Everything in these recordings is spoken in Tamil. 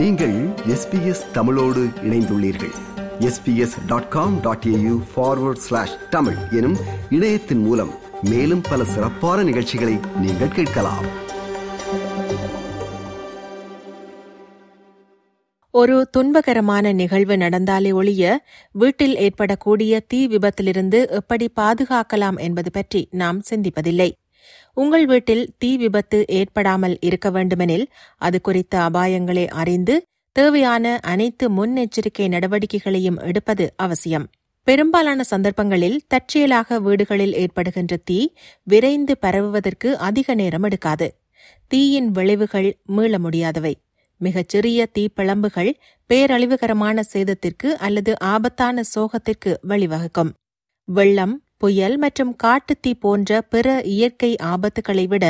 நீங்கள் எஸ்பிஎஸ் தமிழோடு இணைந்துள்ளீர்கள். SBS dot com dot AU forward slash Tamil எனும் இணையத்தின் மூலம் மேலும் பல சிறப்பான நிகழ்ச்சிகளை நீங்கள் கேட்கலாம். ஒரு துன்பகரமான நிகழ்வு நடந்தாலே ஒழிய வீட்டில் ஏற்படக்கூடிய தீ விபத்திலிருந்து எப்படி பாதுகாக்கலாம் என்பது பற்றி நாம் சிந்திப்பதில்லை. உங்கள் வீட்டில் தீ விபத்து ஏற்படாமல் இருக்க வேண்டுமெனில் அது குறித்த அபாயங்களை அறிந்து தேவையான அனைத்து முன்னெச்சரிக்கை நடவடிக்கைகளையும் எடுப்பது அவசியம். பெரும்பாலான சந்தர்ப்பங்களில் தற்செயலாக வீடுகளில் ஏற்படுகின்ற தீ விரைந்து பரவுவதற்கு அதிக நேரம் எடுக்காது. தீயின் விளைவுகள் மீள முடியாதவை. மிகச்சிறிய தீப்பிழம்புகள் பேரழிவுகரமான சேதத்திற்கு அல்லது ஆபத்தான சோகத்திற்கு வழிவகுக்கும். வெள்ளம் புயல் மற்றும் காட்டுத்தீ போன்ற பிற இயற்கை ஆபத்துகளை விட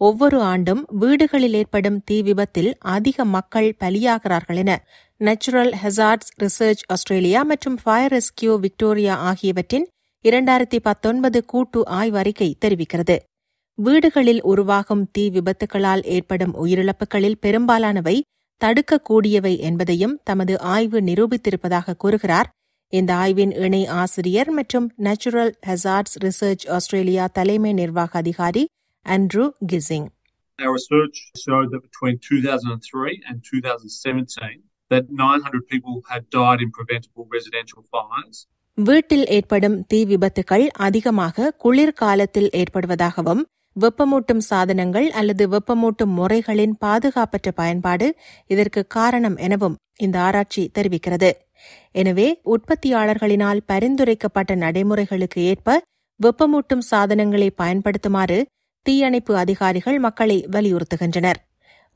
ஒவ்வொரு ஆண்டும் வீடுகளில் ஏற்படும் தீ விபத்தில் அதிக மக்கள் பலியாகிறார்கள் என நேச்சுரல் ஹெசார்ட்ஸ் ரிசர்ச் ஆஸ்திரேலியா மற்றும் ஃபயர் ரெஸ்கியூ விக்டோரியா ஆகியவற்றின் இரண்டாயிரத்தி பத்தொன்பது கூட்டு ஆய்வறிக்கை தெரிவிக்கிறது. வீடுகளில் உருவாகும் தீ விபத்துகளால் ஏற்படும் உயிரிழப்புகளில் பெரும்பாலானவை தடுக்கக்கூடியவை என்பதையும் தமது ஆய்வு நிரூபித்திருப்பதாக கூறுகிறார் இந்த ஆய்வின் இணை ஆசிரியர் மற்றும் நேச்சுரல் ஹெசார்ட்ஸ் ரிசர்ச் ஆஸ்திரேலியா தலைமை நிர்வாக அதிகாரி அண்ட்ரூ கிசிங் Our research showed that between 2003 and 2017, that 900 people had died in preventable residential fires. வீட்டில் ஏற்படும் தீ விபத்துகள் அதிகமாக குளிர்காலத்தில் ஏற்படுவதாகவும் வெப்பமூட்டும் சாதனங்கள் அல்லது வெப்பமூட்டும் முறைகளின் பாதுகாப்பற்ற பயன்பாடு இதற்கு காரணம் எனவும் இந்த ஆராய்ச்சி தெரிவிக்கிறது எனவே உற்பத்தியாளர்களினால் பரிந்துரைக்கப்பட்ட நடைமுறைகளுக்கு ஏற்ப வெப்பமூட்டும் சாதனங்களை பயன்படுத்துமாறு தீயணைப்பு அதிகாரிகள் மக்களை வலியுறுத்துகின்றனர்.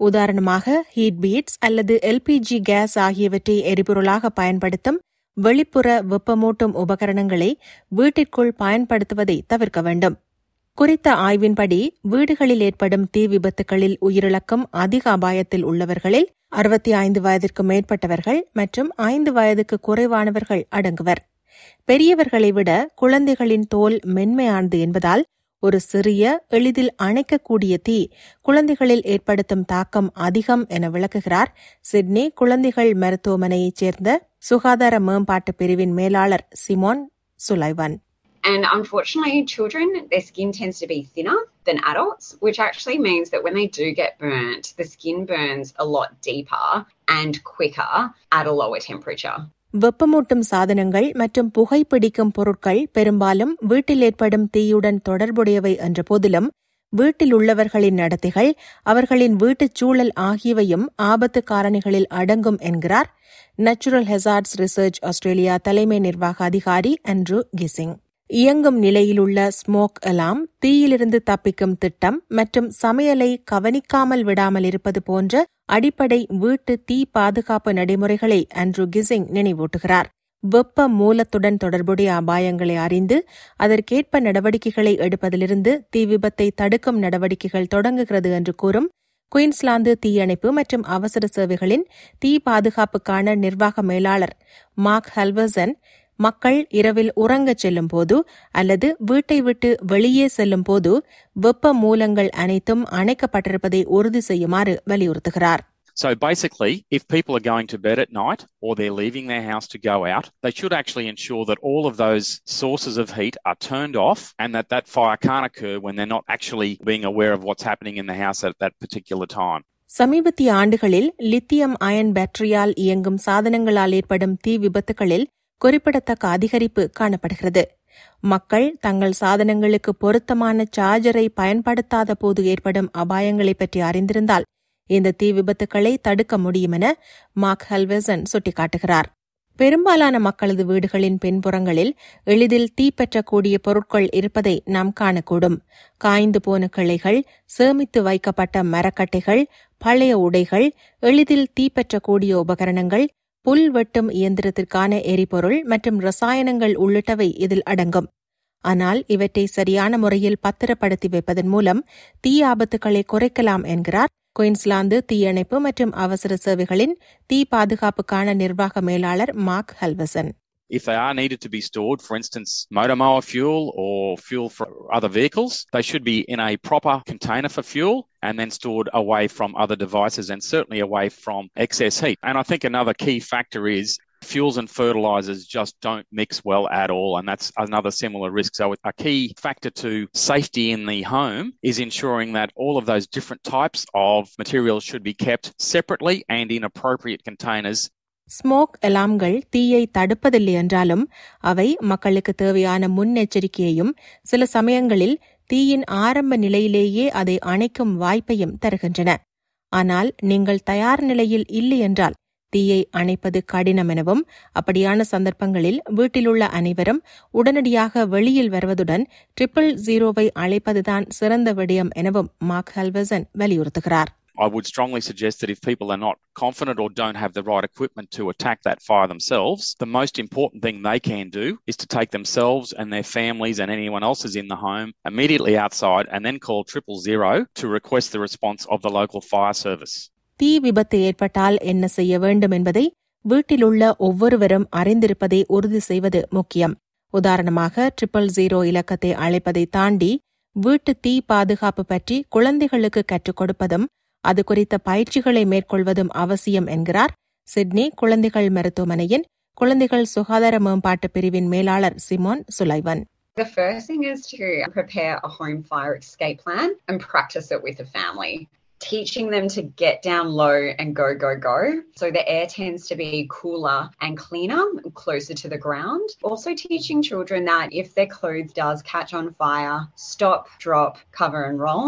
உதாரணமாக ஹீட் பீட்ஸ் அல்லது எல்பிஜி கேஸ் ஆகியவற்றை எரிபொருளாக பயன்படுத்தும் வெளிப்புற வெப்பமூட்டும் உபகரணங்களை வீட்டிற்குள் பயன்படுத்துவதை தவிர்க்க வேண்டும். குறித்த ஆய்வின்படி வீடுகளில் ஏற்படும் தீ விபத்துகளில் உயிரிழக்கும் அதிக அபாயத்தில் உள்ளவர்களில் அறுபத்தி ஐந்து வயதிற்கு மேற்பட்டவர்கள் மற்றும் ஐந்து வயதுக்கு குறைவானவர்கள் அடங்குவர். பெரியவர்களை விட குழந்தைகளின் தோல் மென்மையானது என்பதால் ஒரு சிறிய எளிதில் அணைக்கக்கூடிய தீ குழந்தைகளில் ஏற்படுத்தும் தாக்கம் அதிகம் என விளக்குகிறார் சிட்னி குழந்தைகள் மருத்துவமனையைச் சேர்ந்த சுகாதார மேம்பாட்டு பிரிவின் மேலாளர் Simone Sullivan. And unfortunately, children, their skin tends to be thinner than adults, which actually means that when they do get burnt, the skin burns a lot deeper and quicker at a lower temperature. வெப்பமூட்டும் சாதனங்கள் மற்றும் புகைப்பிடிக்கும் பொருட்கள் பெரும்பாலும் வீட்டில் ஏற்படும் தீயுடன் தொடர்புடையவை என்ற போதிலும் வீட்டில் உள்ளவர்களின் நடத்தைகள் அவர்களின் வீட்டுச் சூழல் ஆகியவையும் ஆபத்து காரணிகளில் அடங்கும் என்கிறார் நேச்சுரல் ஹெசார்ட்ஸ் ரிசர்ச் ஆஸ்திரேலியா தலைமை நிர்வாக அதிகாரி அண்ட்ரூ கிசிங் இயங்கும் நிலையிலுள்ள ஸ்மோக் அலாம் தீயிலிருந்து தப்பிக்கும் திட்டம் மற்றும் சமையலை கவனிக்காமல் விடாமல் இருப்பது போன்ற அடிப்படை வீட்டு தீ பாதுகாப்பு நடைமுறைகளை அண்ட்ரூ கிசிங் நினைவூட்டுகிறார். வெப்ப மூலத்துடன் தொடர்புடைய அபாயங்களை அறிந்து அதற்கேற்ப நடவடிக்கைகளை எடுப்பதிலிருந்து தீ விபத்தை தடுக்கும் நடவடிக்கைகள் தொடங்குகிறது என்று கூறும் குயின்ஸ்லாந்து தீயணைப்பு மற்றும் அவசர சேவைகளின் தீ பாதுகாப்புக்கான நிர்வாக மேலாளர் மார்க் ஹல்வர்சன் மக்கள் இரவில் உறங்கச் செல்லும் போது அல்லது வீட்டை விட்டு வெளியே செல்லும் போது வெப்ப மூலங்கள் அனைத்தும் அணைக்கப்பட்டிருப்பதை உறுதி செய்யுமாறு வலியுறுத்துகிறார் So basically, if people are going to bed at night or they're leaving their house to go out, they should actually ensure that all of those sources of heat are turned off and that that fire can't occur when they're not actually being aware of what's happening in the house at that particular time. சமீபத்திய ஆண்டுகளில் லித்தியம் அயன் பேட்டரியால் இயங்கும் சாதனங்களால் ஏற்படும் தீ விபத்துகளில் குறிப்பிடத்தக்க அதிகரிப்பு காணப்படுகிறது. மக்கள் தங்கள் சாதனங்களுக்கு பொருத்தமான சார்ஜரை பயன்படுத்தாத போது ஏற்படும் அபாயங்களை பற்றி அறிந்திருந்தால் இந்த தீ விபத்துக்களை தடுக்க முடியும் என மார்க் ஹல்வெசன் சுட்டிக்காட்டுகிறார். பெரும்பாலான மக்களது வீடுகளின் பின்புறங்களில் எளிதில் தீப்பற்றக்கூடிய பொருட்கள் இருப்பதை நாம் காணக்கூடும். காய்ந்து போன கிளைகள் சேமித்து வைக்கப்பட்ட மரக்கட்டைகள் பழைய உடைகள் எளிதில் தீப்பற்றக்கூடிய உபகரணங்கள் புல் வெட்டும் இயந்திரத்திற்கான எரிபொருள் மற்றும் ரசாயனங்கள் உள்ளிட்டவை இதில் அடங்கும். ஆனால் இவற்றை சரியான முறையில் பத்திரப்படுத்தி வைப்பதன் மூலம் தீ ஆபத்துக்களை குறைக்கலாம் என்கிறார். குயின்ஸ்லாந்து தீயணைப்பு மற்றும் அவசர சேவைகளின் தீ பாதுகாப்புக்கான நிர்வாக மேலாளர் Mark Halvorsen if they are needed to be stored, for instance, motor mower fuel or fuel for other vehicles, they should be in a proper container for fuel and then stored away from other devices and certainly away from excess heat. And I think another key factor is fuels and fertilizers just don't mix well at all and that's another similar risk so a key factor to safety in the home is ensuring that all of those different types of materials should be kept separately and in appropriate containers smoke அலாம்கள் தீயை தடுப்பதில்லை என்றாலும் அவை மக்களுக்கு தேவையான முன்னெச்சரிக்கையையும் சில சமயங்களில் தீயின் ஆரம்ப நிலையிலேயே அதை அணைக்கும் வாய்ப்பையும் தருகின்றன. ஆனால் நீங்கள் தயார் நிலையில் இல்லை என்றால் தீயை அணைப்பது கடினம் எனவும் அப்படியான சந்தர்ப்பங்களில் வீட்டிலுள்ள அனைவரும் உடனடியாக வெளியில் வருவதுடன் ட்ரிபிள் ஜீரோவை அழைப்பதுதான் சிறந்த விடயம் எனவும் மார்க் ஹல்வசன் வலியுறுத்துகிறார். I would strongly suggest that if people are not confident or don't have the right equipment to attack that fire themselves, the most important thing they can do is to take themselves and their families and anyone else is in the home immediately outside and then call triple zero to request the response of the local fire service. தீ விபத்து ஏற்பட்டால் என்ன செய்ய வேண்டும் என்பதை வீட்டிலுள்ள ஒவ்வொருவரும் அறிந்திருப்பதை உறுதி செய்வது முக்கியம் உதாரணமாக ட்ரிபிள் ஜீரோ இலக்கத்தை அழைப்பதை தாண்டி வீட்டு தீ பாதுகாப்பு பற்றி குழந்தைகளுக்கு கற்றுக் கொடுப்பதும் அது குறித்த பயிற்சிகளை மேற்கொள்வதும் அவசியம் என்கிறார் சிட்னி குழந்தைகள் மருத்துவமனையின் குழந்தைகள் சுகாதார மேம்பாட்டு பிரிவின் மேலாளர் Simon Sullivan The first thing is to prepare a home fire escape plan and practice it with the family. Teaching them to get down low and go, go, go. So the air tends to be cooler and cleaner, closer to the ground. Also teaching children that if their clothes does catch on fire, stop, drop, cover and roll.